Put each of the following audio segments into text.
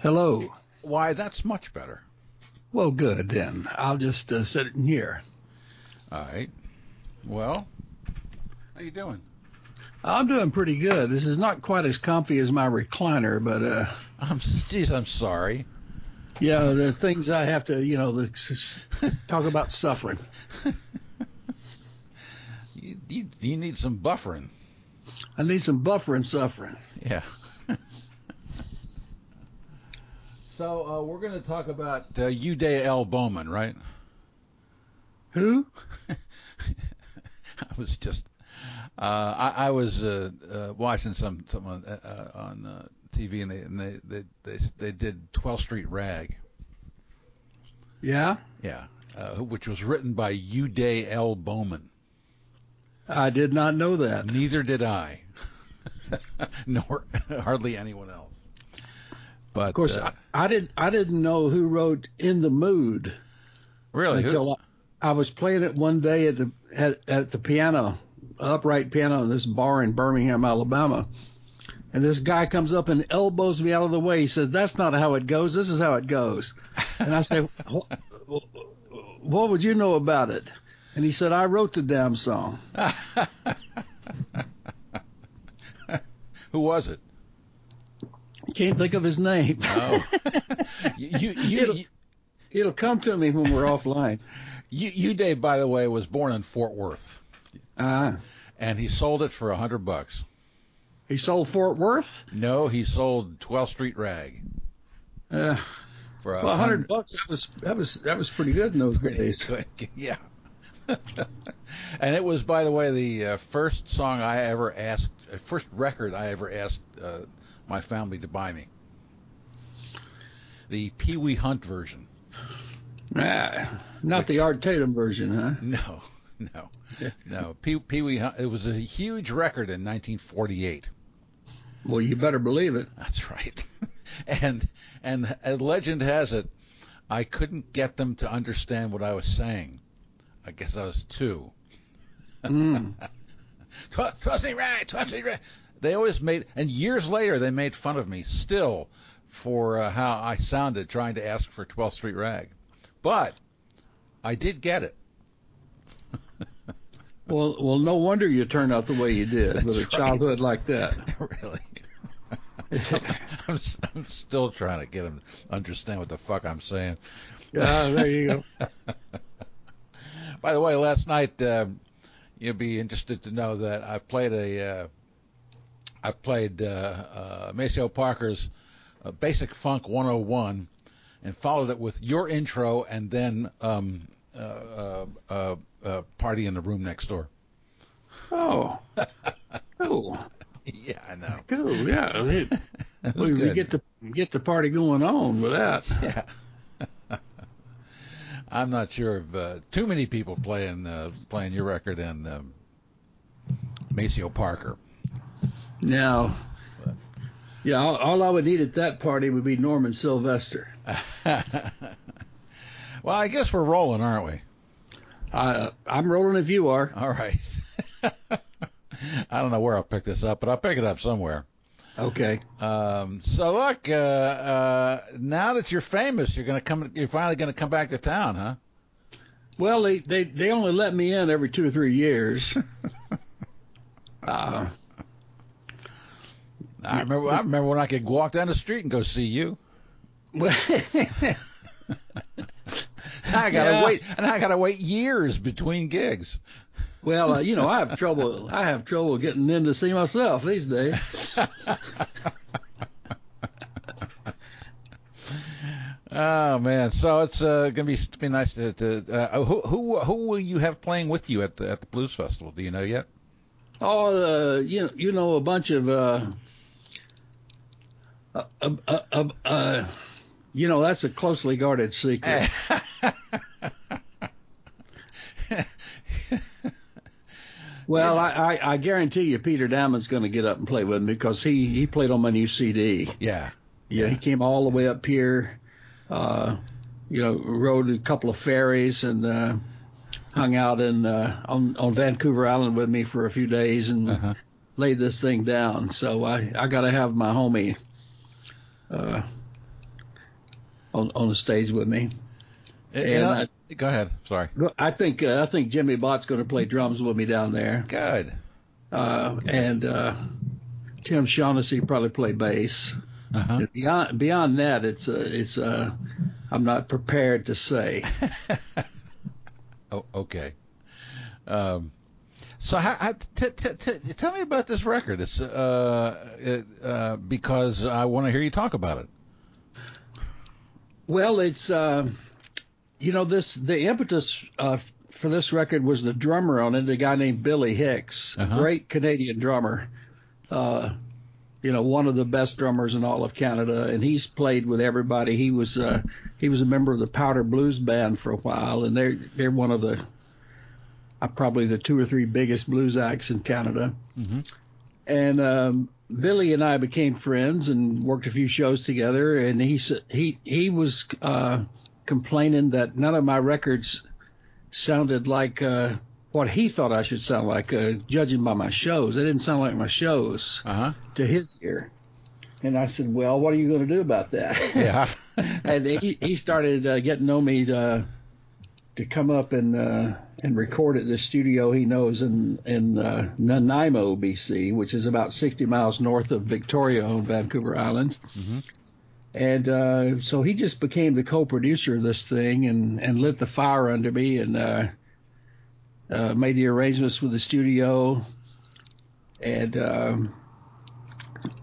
Hello. Why, that's much better. Well, good then. I'll just uh, sit in here. All right. Well, how you doing? I'm doing pretty good. This is not quite as comfy as my recliner, but uh, I'm, geez, I'm sorry. Yeah, the things I have to, you know, the, talk about suffering. You, you, you need some buffering. I need some buffering suffering. Yeah. so uh, we're going to talk about uh, Euday L. Bowman, right? Who? I was just, uh, I, I was uh, uh, watching some, some on, uh, on uh, TV, and they and they, they they they did 12th Street Rag. Yeah, Yeah, uh, which was written by Euday L. Bowman. I did not know that. Neither did I, nor hardly anyone else. But Of course, uh, I, I didn't. I didn't know who wrote "In the Mood" really, who- until I, I was playing it one day at the at, at the piano, upright piano in this bar in Birmingham, Alabama. And this guy comes up and elbows me out of the way. He says, "That's not how it goes. This is how it goes." And I say, "Wh- "What would you know about it?" And he said, "I wrote the damn song." who was it? Can't think of his name. Oh, you, you, It'll- you, It'll come to me when we're offline. you, you, Dave, by the way, was born in Fort Worth, Uh, and he sold it for a hundred bucks. He sold Fort Worth. No, he sold 12th Street Rag Uh, for a well, hundred bucks. That was that was that was pretty good in those days. Good. Yeah. and it was, by the way, the uh, first song I ever asked, uh, first record I ever asked uh, my family to buy me. The Pee Wee Hunt version. Ah, not the Art Tatum version, huh? No, no, no. Pee Pee Wee Hunt. It was a huge record in 1948. Well, you better believe it. That's right. and and a legend has it, I couldn't get them to understand what I was saying. I guess I was two. Mm. Trust me right, trust me right. They always made, and years later they made fun of me still for uh, how I sounded trying to ask for 12th Street Rag. But I did get it. Well, well, no wonder you turned out the way you did with a right. childhood like that. really. I'm, s- I'm still trying to get him to understand what the fuck I'm saying. Ah, there you go. By the way, last night uh, you'll be interested to know that I played a uh, I played uh, uh, Maceo Parker's uh, Basic Funk 101 and followed it with your intro and then um, uh, uh, uh, uh, Party in the Room Next Door. Oh, cool, yeah, I know. cool. Yeah, That was we, we get the get the party going on with that. Yeah. I'm not sure of uh, too many people playing uh, playing your record and um, Maceo Parker. Now, yeah, all, all I would need at that party would be Norman Sylvester. well, I guess we're rolling, aren't we? I, I'm rolling if you are. All right. I don't know where I'll pick this up, but I'll pick it up somewhere. Okay. Um, so look, uh, uh, now that you're famous, you're gonna come. You're finally gonna come back to town, huh? Well, they, they, they only let me in every two or three years. Uh, I remember. I remember when I could walk down the street and go see you. well, I gotta Yeah. wait, and I gotta wait years between gigs. Well, uh, you know, I have trouble. I have trouble getting in to see myself these days. Oh man, so it's uh, gonna be be nice to. to uh, who who who will you have playing with you at the at the blues festival? Do you know yet? Oh, uh, you know, you know, a bunch of, uh, uh, uh, uh, uh, uh, you know, that's a closely guarded secret. Well, I, I, I guarantee you, Peter Dammann's going to get up and play with me because he, he played on my new CD. yeah. Yeah, he came all the way up here. Uh, you know, rode a couple of ferries and uh, hung out in uh, on on Vancouver Island with me for a few days and Uh-huh. laid this thing down. So I I got to have my homie uh, on on the stage with me. And, And uh, go ahead. Sorry. I think uh, I think Jimmy Bott's going to play drums with me down there, Good. uh, and uh, Tim Shaughnessy probably play bass. Uh-huh. Beyond beyond that, it's uh, it's uh, I'm not prepared to say. oh, okay. Um, so, how, how, t- t- t- tell me about this record. It's uh, it, uh, because I want to hear you talk about it. Well, it's uh, you know this the impetus uh, for this record was the drummer on it, a guy named Billy Hicks, Uh-huh. a great Canadian drummer. Uh, you know, one of the best drummers in all of Canada, and he's played with everybody. He was uh, he was a member of the Powder Blues Band for a while, and they're they're one of the uh, probably the two or three biggest blues acts in Canada. Mm-hmm. And um, Billy and I became friends and worked a few shows together. And he he he was uh, complaining that none of my records sounded like uh, what he thought I should sound like, uh, judging by my shows. They didn't sound like my shows Uh huh. to his ear. And I said, "Well, what are you going to do about that?" Yeah. and he he started uh, getting know me to to come up and uh, and record at this studio he knows in in uh, Nanaimo, BC, which is about 60 miles north of Victoria on Vancouver Island. Mhm. And uh, so he just became the co-producer of this thing and and lit the fire under me and uh, uh, made the arrangements with the studio. And um,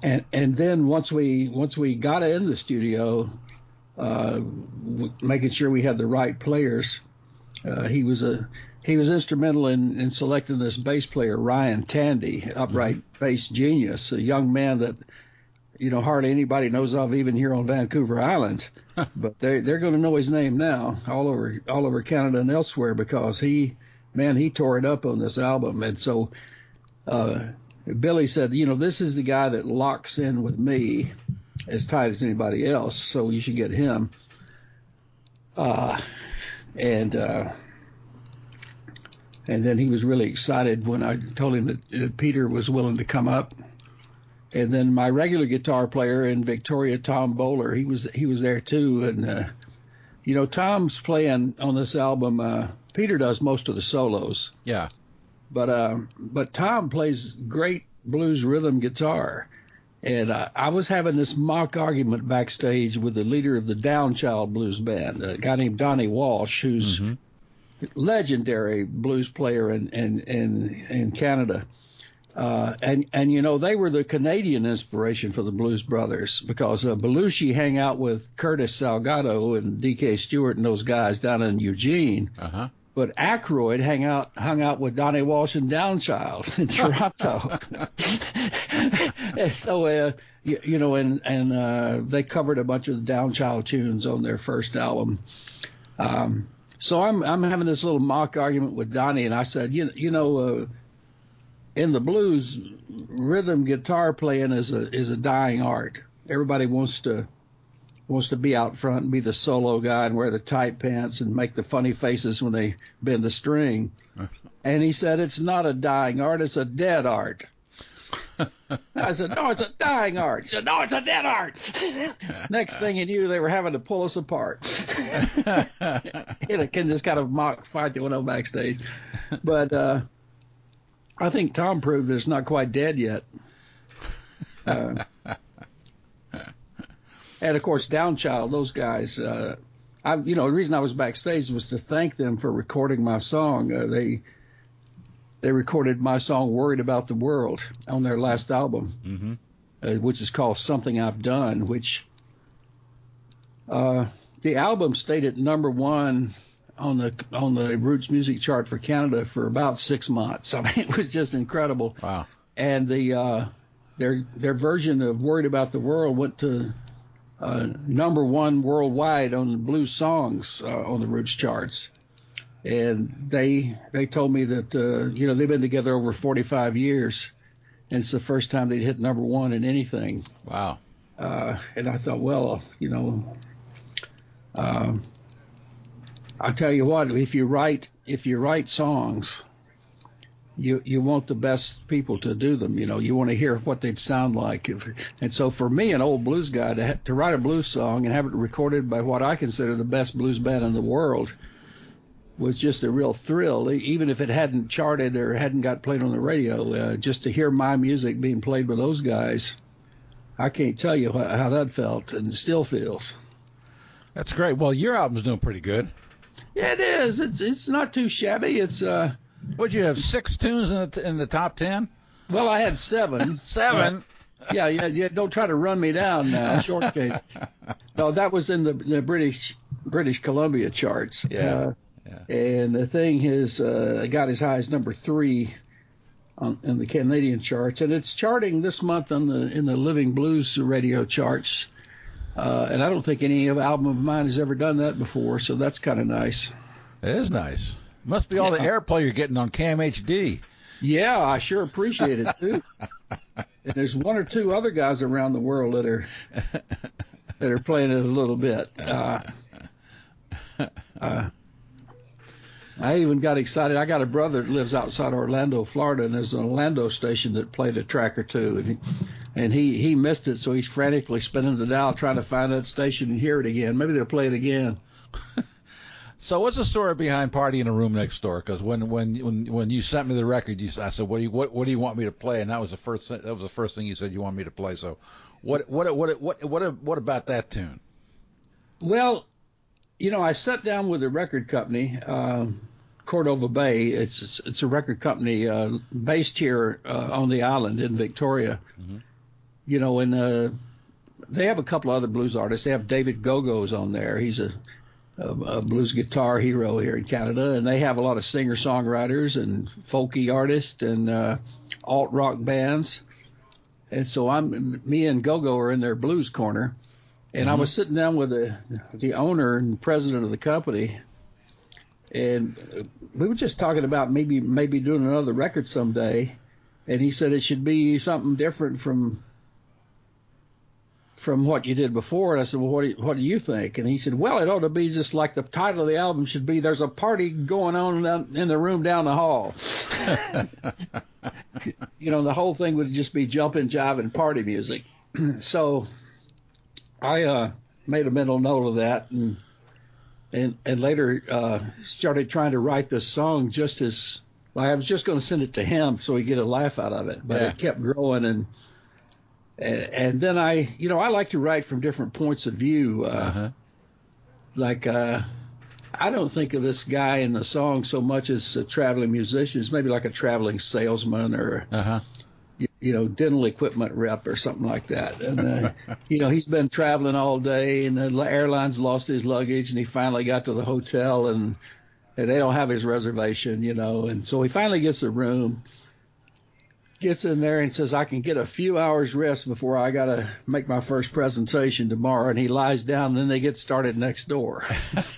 and and then once we once we got in the studio, uh, w- making sure we had the right players. Uh, he was a he was instrumental in, in selecting this bass player Ryan Tandy, upright bass genius, a young man that you know hardly anybody knows of even here on Vancouver Island, but they they're going to know his name now all over all over Canada and elsewhere because he man he tore it up on this album and so. Uh, Billy said, you know, this is the guy that locks in with me as tight as anybody else, so you should get him. Uh, and uh, and then he was really excited when I told him that, that Peter was willing to come up. And then my regular guitar player in Victoria, Tom Bowler, he was he was there too. And uh, you know, Tom's playing on this album. Uh, Peter does most of the solos Yeah. but uh, but Tom plays great blues rhythm guitar, and uh, I was having this mock argument backstage with the leader of the Downchild Blues Band, a guy named Donnie Walsh, who's Mhm. legendary blues player in in in, in Canada. Uh, and and you know they were the Canadian inspiration for the Blues Brothers because uh, Belushi hang out with Curtis Salgado and D.K. Stewart and those guys down in Eugene, Uh huh. but Aykroyd hang out hung out with Donnie Walsh and Downchild in Toronto. And so uh, you, you know, and and uh, they covered a bunch of the Downchild tunes on their first album. Um, so I'm I'm having this little mock argument with Donnie, and I said, you you know, uh, in the blues, rhythm guitar playing is a is a dying art. Everybody wants to wants to be out front and be the solo guy and wear the tight pants and make the funny faces when they bend the string. And he said, it's not a dying art, it's a dead art. I said, no, it's a dying art. He said, no, it's a dead art. Next thing he knew, they were having to pull us apart. in a kind of mock fight that went on backstage. But uh, I think Tom proved that it's not quite dead yet. Uh, and of course, Downchild, those guys. Uh, I, you know, the reason I was backstage was to thank them for recording my song. Uh, they they recorded my song "Worried About the World" on their last album, Mm-hmm. uh, which is called "Something I've Done." Which uh, the album stayed at number one on the on the Roots music chart for Canada for about six months. I mean, it was just incredible Wow. and the uh, their their version of "Worried About the World" went to uh, number one worldwide on the blues songs uh, on the Roots charts. And they they told me that uh, you know they've been together over 45 years, and it's the first time they'd hit number one in anything. Wow. Uh, and I thought, well, you know, um, I tell you what, if you write if you write songs, you you want the best people to do them. You know, you want to hear what they'd sound like. If, and so for me, an old blues guy, to to write a blues song and have it recorded by what I consider the best blues band in the world was just a real thrill. Even if it hadn't charted or hadn't got played on the radio, uh, just to hear my music being played by those guys, I can't tell you how, how that felt and still feels. That's great. Well, your album's doing pretty good. Yeah, it is. It's it's not too shabby. It's uh. Would you have six tunes in the in the top ten? Well, I had seven. seven. yeah, yeah, yeah. Don't try to run me down now, shortcake. no, that was in the the British British Columbia charts. Yeah. Uh, yeah. And the thing is, uh, got as high as number three on, in the Canadian charts, and it's charting this month on the in the Living Blues radio charts. Uh, and I don't think any album of mine has ever done that before, so that's kind of nice. It is nice. Must be all yeah. the airplay you're getting on KMHD. Yeah, I sure appreciate it too. and there's one or two other guys around the world that are that are playing it a little bit. Uh, uh, I even got excited. I got a brother that lives outside Orlando, Florida, and there's an Orlando station that played a track or two, and he, and he he missed it, so he's frantically spinning the dial trying to find that station and hear it again. Maybe they'll play it again. so what's the story behind "Party in a Room Next Door"? Because when when when when you sent me the record, you I said, "What do you what what do you want me to play?" And that was the first that was the first thing you said you want me to play. So, what what what what what what about that tune? Well, you know, I sat down with a record company. Um, Cordova Bay. It's it's a record company uh, based here uh, on the island in Victoria. Mm-hmm. You know, and uh, they have a couple other blues artists. They have David Gogos on there. He's a, a, a blues guitar hero here in Canada, and they have a lot of singer songwriters and folky artists and uh, alt rock bands. And so I'm me and Gogo are in their blues corner, and mm-hmm. I was sitting down with the the owner and president of the company and we were just talking about maybe maybe doing another record someday, and he said it should be something different from from what you did before. And I said, well, what do you, what do you think? And he said, well, it ought to be just like the title of the album should be. There's a party going on in the room down the hall. you know, the whole thing would just be jumping, jiving, party music. so I uh, made a mental note of that and and and later uh, started trying to write this song just as I was just going to send it to him so he'd get a laugh out of it, but yeah. it kept growing and, and and then I you know I like to write from different points of view. Uh, uh-huh. Like uh, I don't think of this guy in the song so much as a traveling musician. It's maybe like a traveling salesman or uh-huh you know, dental equipment rep or something like that. And, uh, you know, he's been traveling all day and the airline's lost his luggage and he finally got to the hotel and, and they don't have his reservation, you know, and so he finally gets a room, gets in there and says, I can get a few hours rest before I got to make my first presentation tomorrow. And he lies down and then they get started next door.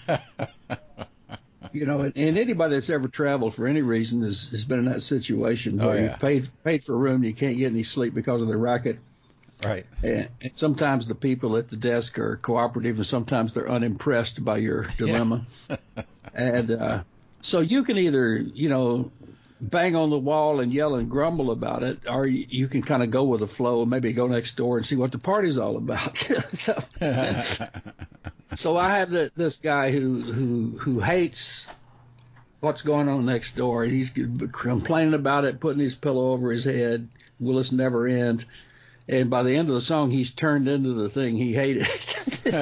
you know, and, and, anybody that's ever traveled for any reason has, has been in that situation where oh, yeah. you paid paid for a room and you can't get any sleep because of the racket. Right. And, and sometimes the people at the desk are cooperative, and sometimes they're unimpressed by your dilemma. Yeah. and uh, so you can either, you know, bang on the wall and yell and grumble about it, or you, you can kind of go with the flow and maybe go next door and see what the party's all about. so, so I have the, this guy who who who hates what's going on next door. He's complaining about it, putting his pillow over his head. Will this never end? And by the end of the song, he's turned into the thing he hated.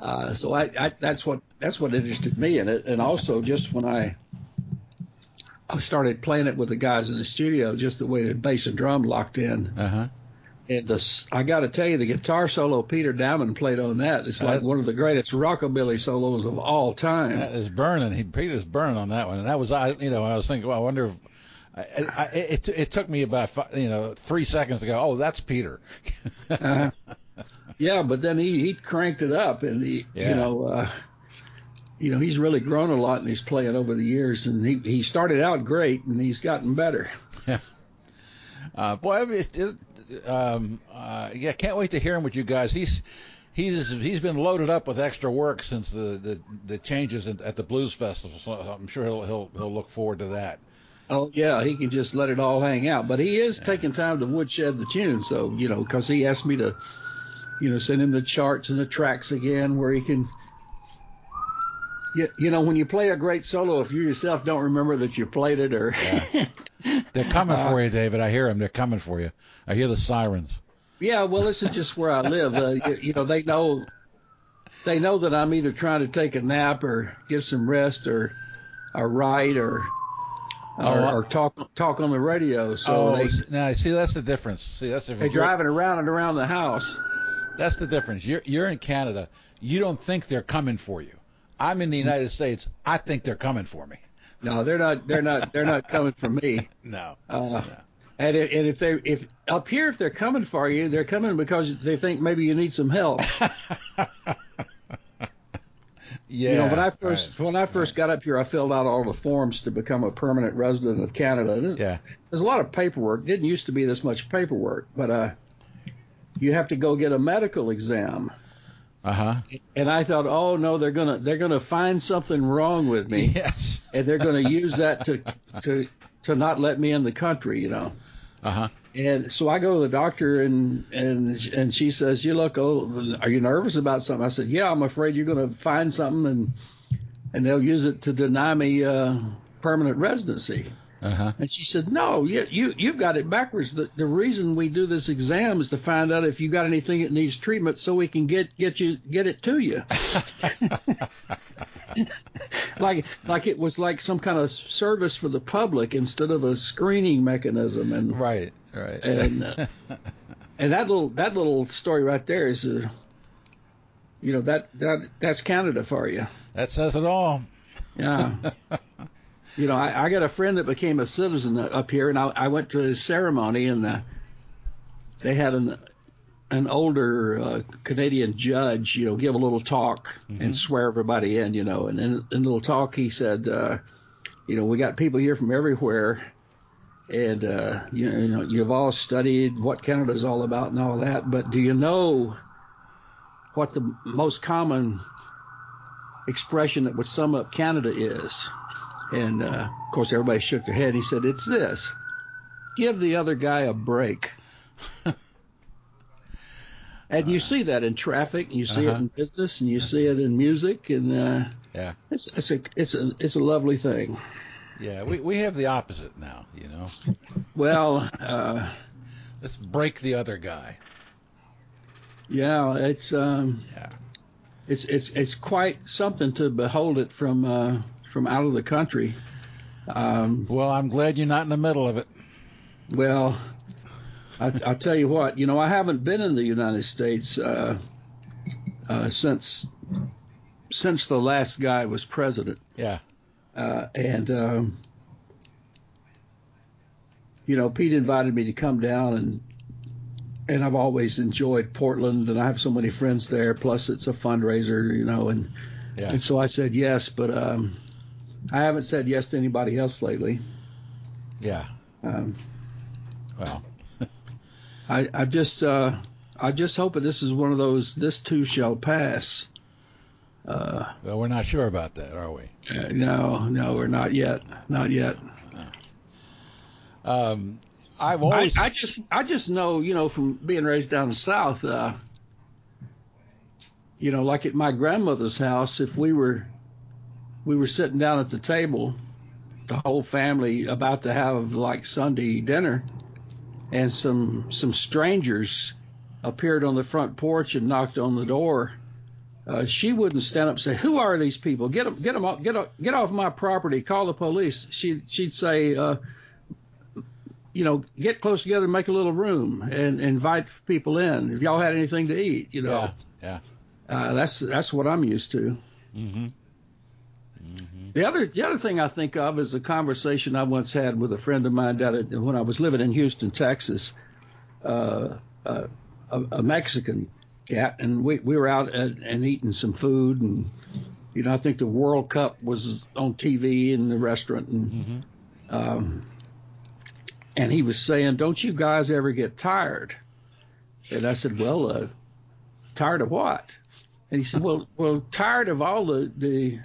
uh, so I, I, that's what that's what interested me in it, and also just when I I started playing it with the guys in the studio, just the way the bass and drum locked in. Uh-huh. And the, I got to tell you, the guitar solo Peter Dammann played on that. It's like uh, one of the greatest rockabilly solos of all time. That is burning. He Peter's burning on that one, and that was I. You know, I was thinking, well, I wonder if. I, I, it it took me about five, you know three seconds to go. Oh, that's Peter. uh, yeah, but then he he cranked it up, and he yeah. you know. Uh, you know he's really grown a lot in his playing over the years, and he he started out great, and he's gotten better. Yeah. Uh, boy, it, it, um, uh, yeah, can't wait to hear him with you guys. He's he's he's been loaded up with extra work since the the, the changes in, at the blues festival. So I'm sure he'll he'll he'll look forward to that. Oh yeah, he can just let it all hang out. But he is taking time to woodshed the tune. So you know, because he asked me to, you know, send him the charts and the tracks again, where he can. You, you know, when you play a great solo, if you yourself don't remember that you played it, or Yeah. They're coming for you, David. I hear them. They're coming for you. I hear the sirens. Yeah, well, this is just where I live. Uh, you, you know, they know they know that I'm either trying to take a nap or get some rest or or write or or, Oh, or talk talk on the radio. So oh, they now see that's the difference. See that's the difference. You're- driving around and around the house. That's the difference. You're you're in Canada. You don't think they're coming for you. I'm in the United States. I think they're coming for me. No, they're not. They're not. They're not coming for me. No. Uh, and if, and if they if up here if they're coming for you, they're coming because they think maybe you need some help. Yeah. you know, when I first when I first got up here, I filled out all the forms to become a permanent resident of Canada. And Yeah. there's a lot of paperwork. Didn't used to be this much paperwork, but uh, you have to go get a medical exam. Uh huh. And I thought, oh no, they're gonna they're gonna find something wrong with me, Yes. and they're gonna use that to to to not let me in the country. You know. Uh huh. And so I go to the doctor and and and she says, "You look oh, are you nervous about something?" I said, "Yeah, I'm afraid you're going to find something and and they'll use it to deny me uh, permanent residency." Uh huh. And she said, "No, you you you've got it backwards. The the reason we do this exam is to find out if you got anything that needs treatment, so we can get get you get it to you." like like it was like some kind of service for the public instead of a screening mechanism and Right. Right. and uh, and that little that little story right there is uh, you know that that that's Canada for you. that says it all. Yeah. You know, I, I got a friend that became a citizen up here, and I, I went to his ceremony, and uh, they had an an older uh, Canadian judge, you know, give a little talk and swear everybody in, you know, and in, in a little talk he said, uh, you know, we got people here from everywhere, and uh, you, you know, you've all studied what Canada's all about and all that, but do you know what the most common expression that would sum up Canada is? And uh, of course, everybody shook their head. He said, "It's this: give the other guy a break." and you see that in traffic, and you see it Uh-huh. in business, and you see it in music, and uh, Yeah. it's it's a it's a it's a lovely thing. Yeah. We we have the opposite now. You know. Well, uh, Let's break the other guy. yeah, it's um, Yeah. it's it's it's quite something to behold it from uh, from out of the country. Um, Well, I'm glad you're not in the middle of it. Well, I, I'll tell you what. You know, I haven't been in the United States uh, uh, since since the last guy was president, Yeah. uh, and um, you know, Pete invited me to come down, and and I've always enjoyed Portland, and I have so many friends there. Plus, it's a fundraiser, you know, and Yeah. and so I said yes, but um, I haven't said yes to anybody else lately. Yeah. Um, Well. I, I just uh, I just hope that this is one of those this too shall pass. Uh, Well, we're not sure about that, are we? uh, no, no, we're not yet, not yet. Um, I've I, always. I just I just know you know from being raised down south, uh, you know, like at my grandmother's house, if we were we were sitting down at the table, the whole family about to have like Sunday dinner, and some some strangers appeared on the front porch and knocked on the door. Uh, she wouldn't stand up and say, "Who are these people? Get them, get them, off, get off, get off my property. Call the police." She she'd say, uh, "You know, get close together, and make a little room, and invite people in. If y'all had anything to eat, you know." yeah. Uh, that's that's what I'm used to. Mm-hmm. The other the other thing I think of is a conversation I once had with a friend of mine down at, when I was living in Houston, Texas. Uh, uh, a, a Mexican cat, and we we were out and, and eating some food, and you know I think the World Cup was on TV in the restaurant, and Mm-hmm. um, and he was saying, "Don't you guys ever get tired?" And I said, "Well, uh, tired of what? And he said, well, well, tired of all the the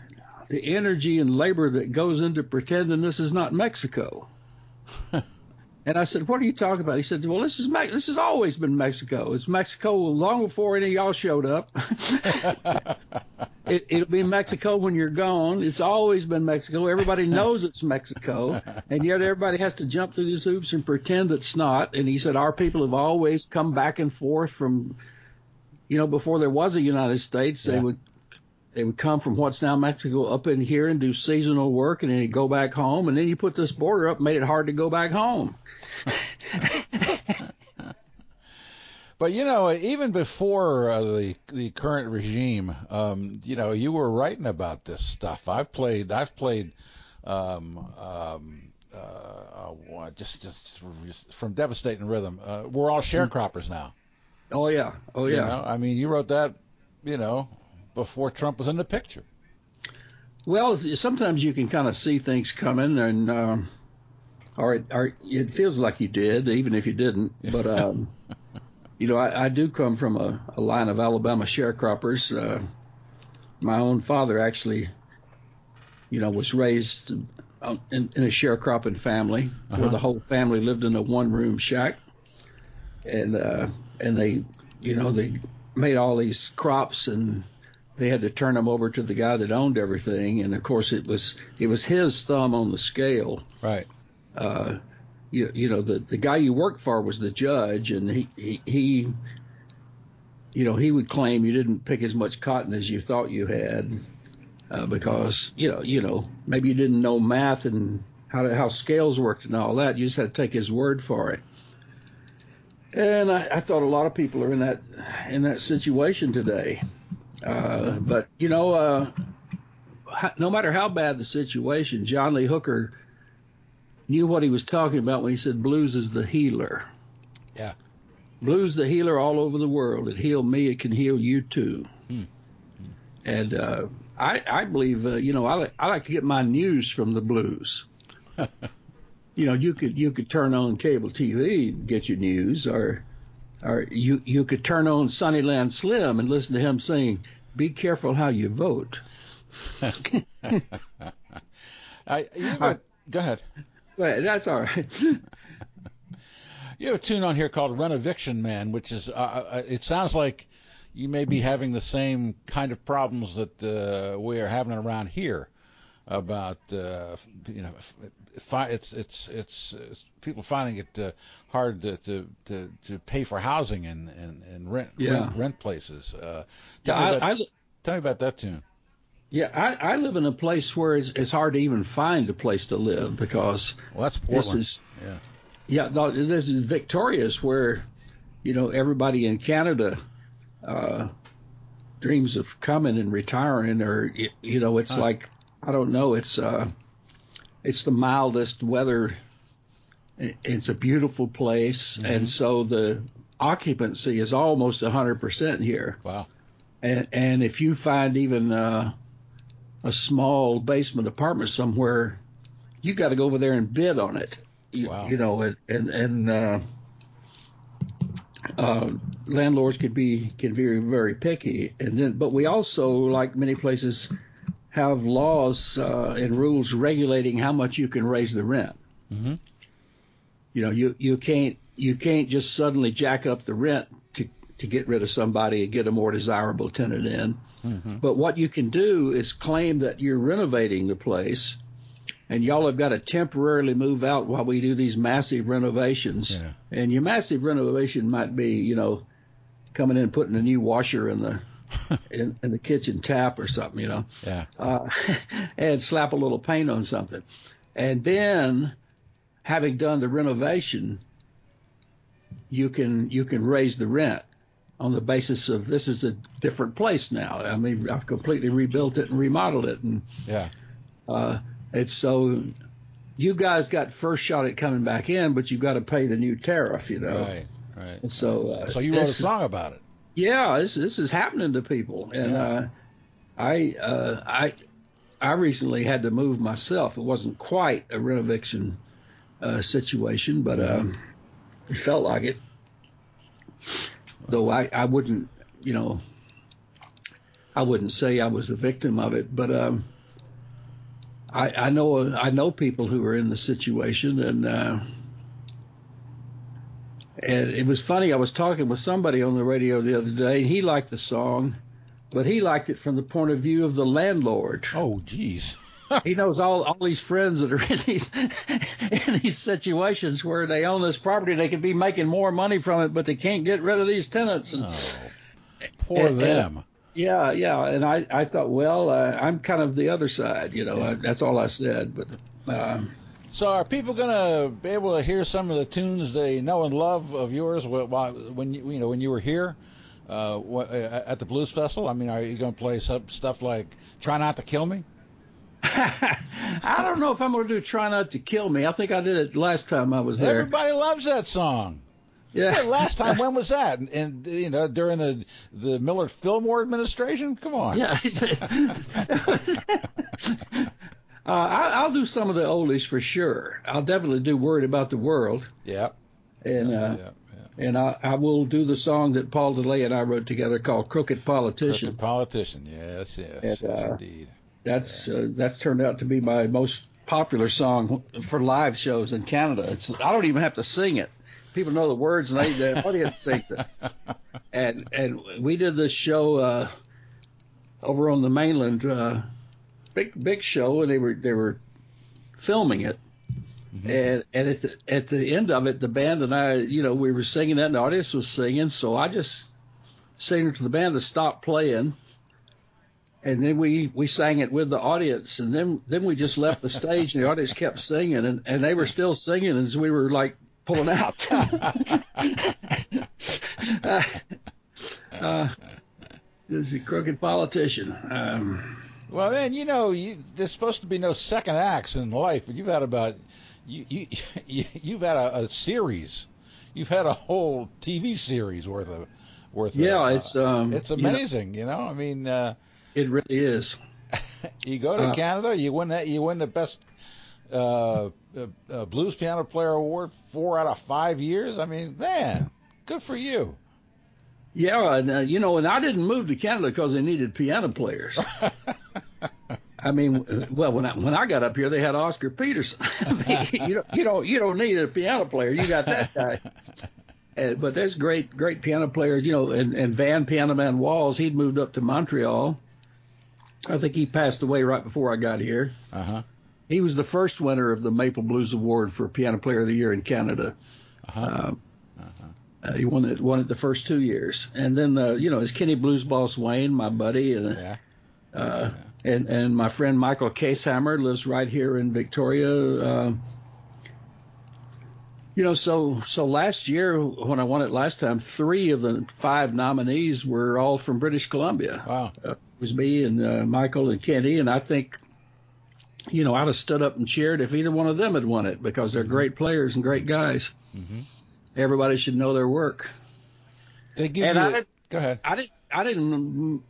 the energy and labor that goes into pretending this is not Mexico. and I said, "What are you talking about?" He said, "Well, this is Me- this has always been Mexico. It's Mexico long before any of y'all showed up. it, it'll be Mexico when you're gone. It's always been Mexico. Everybody knows it's Mexico, and yet everybody has to jump through these hoops and pretend it's not." And he said, "Our people have always come back and forth from." You know, before there was a United States, they Yeah. would they would come from what's now Mexico up in here and do seasonal work, and then you go back home, and then you put this border up, made it hard to go back home. But you know, even before uh, the the current regime, um, you know, you were writing about this stuff. I've played, I've played, um, um, uh, uh, just just just from devastating rhythm. Uh, we're all sharecroppers now. Oh yeah, oh you yeah. know? I mean, you wrote that, you know, before Trump was in the picture. Well, sometimes you can kind of see things coming, and um, or, it, or it feels like you did, even if you didn't. But um, you know, I, I do come from a, a line of Alabama sharecroppers. Uh, my own father actually, you know, was raised uh, in, in a sharecropping family where Uh-huh. the whole family lived in a one-room shack, and uh, and they, you know, they made all these crops and they had to turn them over to the guy that owned everything, and of course it was it was his thumb on the scale. Right. Uh, you, you know the the guy you worked for was the judge, and he, he he you know he would claim you didn't pick as much cotton as you thought you had uh, because you know you know maybe you didn't know math and how how scales worked and all that. You just had to take his word for it. And I, I thought a lot of people are in that in that situation today. Uh, but you know, uh, no matter how bad the situation, John Lee Hooker knew what he was talking about when he said blues is the healer. Yeah. Blues the healer all over the world. It healed me. It can heal you too. Hmm. And uh, I, I believe, uh, you know, I like, I like to get my news from the blues. you know, you could you could turn on cable TV and get your news, or or you you could turn on Sunnyland Slim and listen to him saying, "Be careful how you vote." I, you have a, go ahead. Well, that's all right. You have a tune on here called "Renoviction Man," which is uh, uh, it sounds like you may be having the same kind of problems that uh, we are having around here about uh, you know it's it's it's, it's people finding it uh, hard to, to to to pay for housing and and, and rent, Yeah. rent rent places. Uh, Yeah, tell, me about, I, I, tell me about that tune. yeah, I, I live in a place where it's, it's hard to even find a place to live because Well, that's Portland. this is yeah. yeah, no, this is Victorious, where you know everybody in Canada uh, dreams of coming and retiring, or you know, it's Huh. like I don't know, it's uh, it's the mildest weather. It's a beautiful place, Mhm. and so the occupancy is almost 100% here. Wow. And and if you find even uh, a small basement apartment somewhere, you got to go over there and bid on it. You, Wow. you know, and and, and uh, uh, landlords could be can be very very picky. And then, but we also, like many places, have laws uh, and rules regulating how much you can raise the rent. hmm You know, you you can't you can't just suddenly jack up the rent to to get rid of somebody and get a more desirable tenant in. hmm But what you can do is claim that you're renovating the place, and y'all have got to temporarily move out while we do these massive renovations. Yeah. And your massive renovation might be, you know, coming in and putting a new washer in the in, in the kitchen tap or something, you know, Yeah. uh, and slap a little paint on something, and then having done the renovation, you can you can raise the rent on the basis of this is a different place now. I mean, I've completely rebuilt it and remodeled it, and Yeah. uh, it's so you guys got first shot at coming back in, but you've got to pay the new tariff, you know. Right. Right. And so, uh, So you wrote a song about it. Yeah, this this is happening to people, and Yeah. uh, I uh, I I recently had to move myself. It wasn't quite a renoviction uh, situation, but um, it felt like it. Though I, I wouldn't you know, I wouldn't say I was a victim of it, but um, I, I know I know people who are in the situation, and uh, and it was funny. I was talking with somebody on the radio the other day, and he liked the song, but he liked it from the point of view of the landlord. Oh, geez. he knows all all these friends that are in these in these situations where they own this property, they could be making more money from it, but they can't get rid of these tenants. And, oh, poor and, them. And, yeah, yeah, and I I thought, well, uh, I'm kind of the other side, you know. Yeah. I, that's all I said, but. Um, so are people going to be able to hear some of the tunes they know and love of yours when you, you know when you were here uh, at the Blues Festival? I mean, are you going to play some stuff like "Try Not to Kill Me"? I don't know if I'm going to do "Try Not to Kill Me." I think I did it last time I was there. Everybody loves that song. Yeah. last time, when was that? And, and, you know, during the the Millard Fillmore administration. Come on. Yeah. uh, I, will do some of the oldies for sure. I'll definitely do "Worried About the World." Yeah. And uh, yeah, yeah. and I, I will do the song that Paul DeLay and I wrote together called "Crooked Politician." Crooked Politician. Yes, yes, and, yes uh, indeed. That's uh, that's turned out to be my most popular song for live shows in Canada. It's I don't even have to sing it. People know the words and they the audience sings it. And and we did this show uh, over on the mainland, uh, big big show, and they were they were filming it. Mm-hmm. And and at the at the end of it, the band and I, you know, we were singing that, and the audience was singing. So I just signaled to the band to stop playing and then we we sang it with the audience and then then we just left the stage and the audience kept singing and and they were still singing as we were like pulling out uh, uh, is a crooked politician um, well man you know you, there's supposed to be no second acts in life but you've had about you, you, you have had a, a series you've had a whole tv series worth of worth yeah of, it's um it's amazing you know, you know? i mean uh it really is. you go to uh, Canada, you win that, you win the best uh, uh, uh, blues piano player award four out of five years. I mean, man, good for you. Yeah, and uh, you know, and I didn't move to Canada because they needed piano players. I mean, well, when I when I got up here, they had Oscar Peterson. I mean, you don't you don't you don't need a piano player. You got that guy. And, but there's great great piano players, you know, and, and Vann Piano Man Walls. He'd moved up to Montreal, I think he passed away right before I got here. Uh-huh. He was the first winner of the Maple Blues Award for Piano Player of the Year in Canada. Uh-huh. Uh, uh-huh. Uh, he won it won it the first two years, and then uh, you know his Kenny Blues Boss Wayne, my buddy, and yeah. Uh, and and my friend Michael Kaeshammer lives right here in Victoria. Uh, you know, so so last year when I won it last time, three of the five nominees were all from British Columbia. Wow. Uh, was me and uh, Michael and Kenny, and I think, you know, I'd have stood up and cheered if either one of them had won it because they're mm-hmm. great players and great guys. Mm-hmm. Everybody should know their work. They give and you. I, go ahead. I didn't. I didn't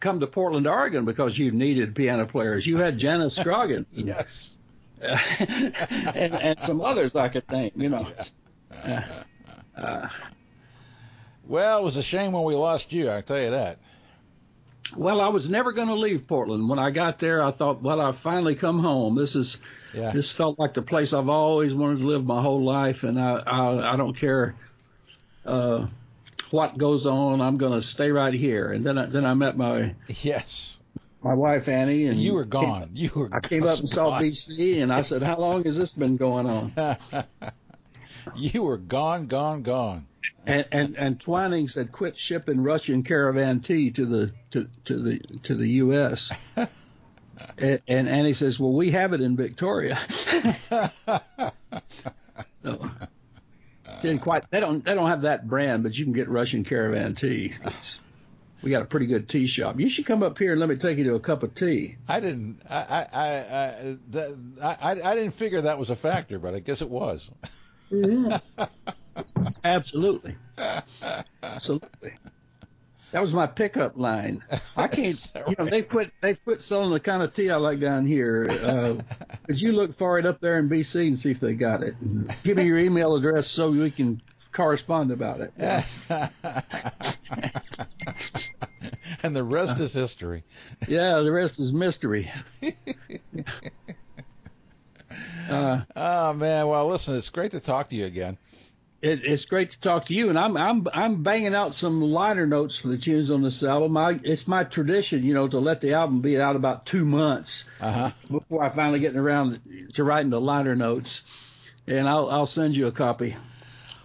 come to Portland, Oregon because you needed piano players. You had Janice Scroggins. yes. and, and some others I could name, you know. Uh, uh, well, it was a shame when we lost you. I tell you that. Well, I was never going to leave Portland. When I got there, I thought, well, I've finally come home. This is yeah. this felt like the place I've always wanted to live my whole life, and I I, I don't care uh, what goes on. I'm going to stay right here. And then I, then I met my yes my wife Annie, and you were gone. Came, you were. I came up and saw BC, and I said, "How long has this been going on?" you were gone, gone, gone and, and and Twinings had quit shipping Russian caravan tea to the to, to the to the U.S. and, and Annie says, "Well, we have it in Victoria." no, didn't quite. They don't. They don't have that brand, but you can get Russian caravan tea. It's, we got a pretty good tea shop. You should come up here and let me take you to a cup of tea. I didn't. I I I I, I, I didn't figure that was a factor, but I guess it was. Mm-hmm. Absolutely. Absolutely. That was my pickup line. I can't, you know, they've quit, they've quit selling the kind of tea I like down here. Uh, could you look for it up there in BC and see if they got it? And give me your email address so we can correspond about it. and the rest is history. Yeah, the rest is mystery. uh, oh man, well listen, it's great to talk to you again. It, it's great to talk to you, and I'm I'm I'm banging out some liner notes for the tunes on this album. I, it's my tradition, you know, to let the album be out about two months uh-huh. before I finally get around to writing the liner notes, and I'll I'll send you a copy.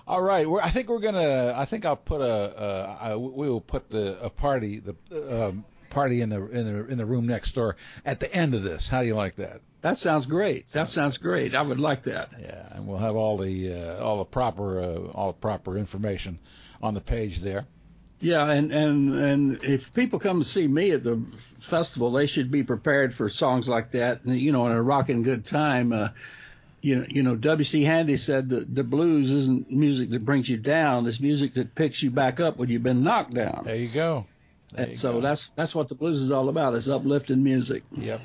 All right, we're, I think we're gonna. I think I'll put a. we will put the a party the um, party in the in the in the room next door at the end of this. How do you like that? That sounds great. That sounds great. I would like that. Yeah, and we'll have all the uh, all the proper uh, all the proper information on the page there. Yeah, and and and if people come to see me at the festival, they should be prepared for songs like that. You know, in a rocking good time. Uh, you know, you know, W.C. Handy said that the blues isn't music that brings you down; it's music that picks you back up when you've been knocked down. There you go. There you so go. that's that's what the blues is all about. It's uplifting music. Yep.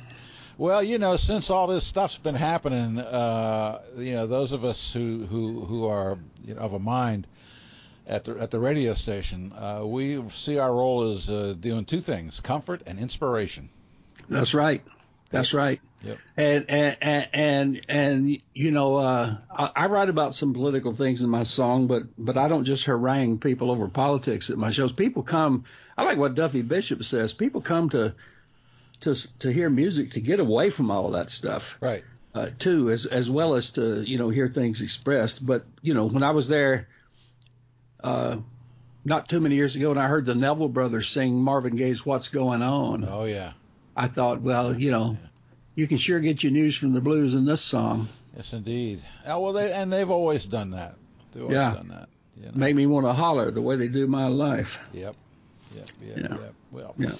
Well, you know, since all this stuff's been happening, uh, you know, those of us who who who are you know, of a mind at the at the radio station, uh, we see our role as uh, doing two things: comfort and inspiration. That's right. That's right. Yep. And and and and, and you know, uh, I, I write about some political things in my song, but but I don't just harangue people over politics at my shows. People come. I like what Duffy Bishop says. People come to to to hear music to get away from all that stuff. Right. Uh, too, as as well as to you know hear things expressed. But you know when I was there, uh, not too many years ago, and I heard the Neville Brothers sing Marvin Gaye's "What's Going On." Oh yeah. I thought, well, you know, yeah. you can sure get your news from the blues in this song. Yes, indeed. Oh, well, they and they've always done that. They've always yeah. done that. You know? Make me want to holler the way they do my life. Yep. Yep. Yep. Yeah. Yep. Well. Yeah.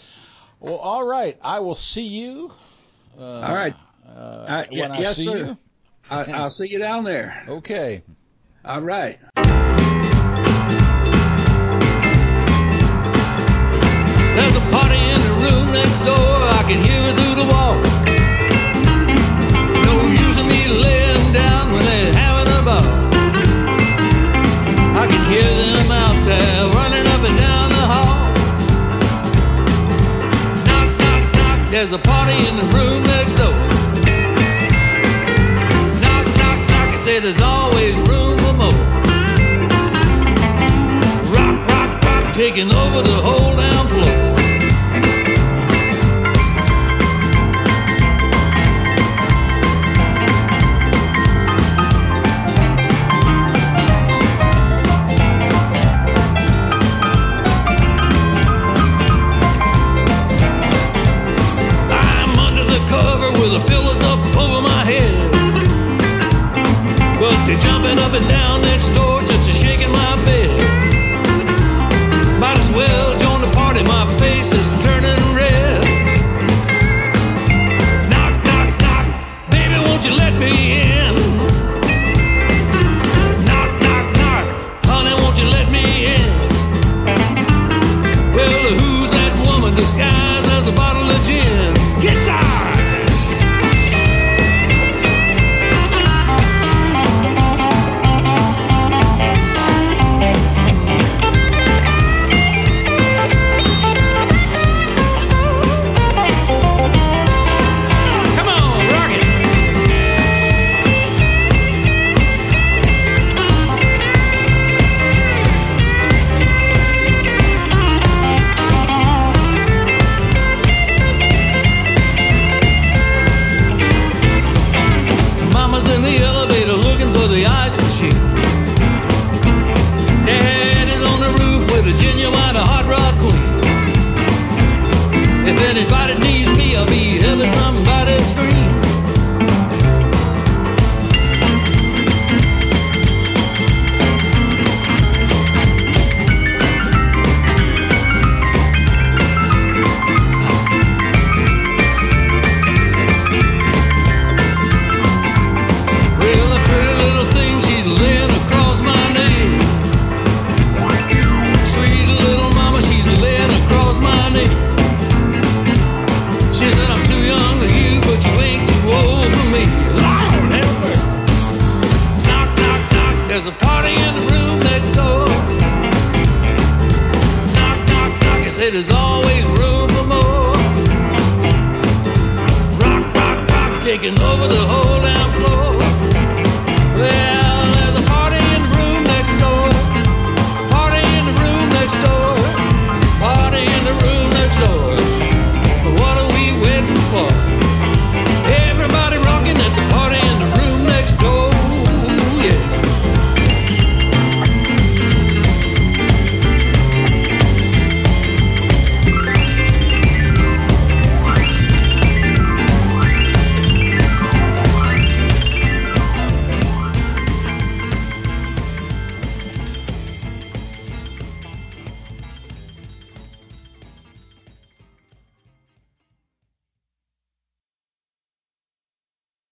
Well, all right. I will see you. Uh, all right. Uh, uh, when I yes, see sir. you. I, I'll see you down there. Okay. All right. There's a party in the room next door. I can hear it through the wall. No use in me laying down when they're having There's a party in the room next door. Knock, knock, knock. I say there's always room for more. Rock, rock, rock, taking over the whole damn floor. They're jumping up and down next door just to shaking my bed. Might as well join the party, my face is turning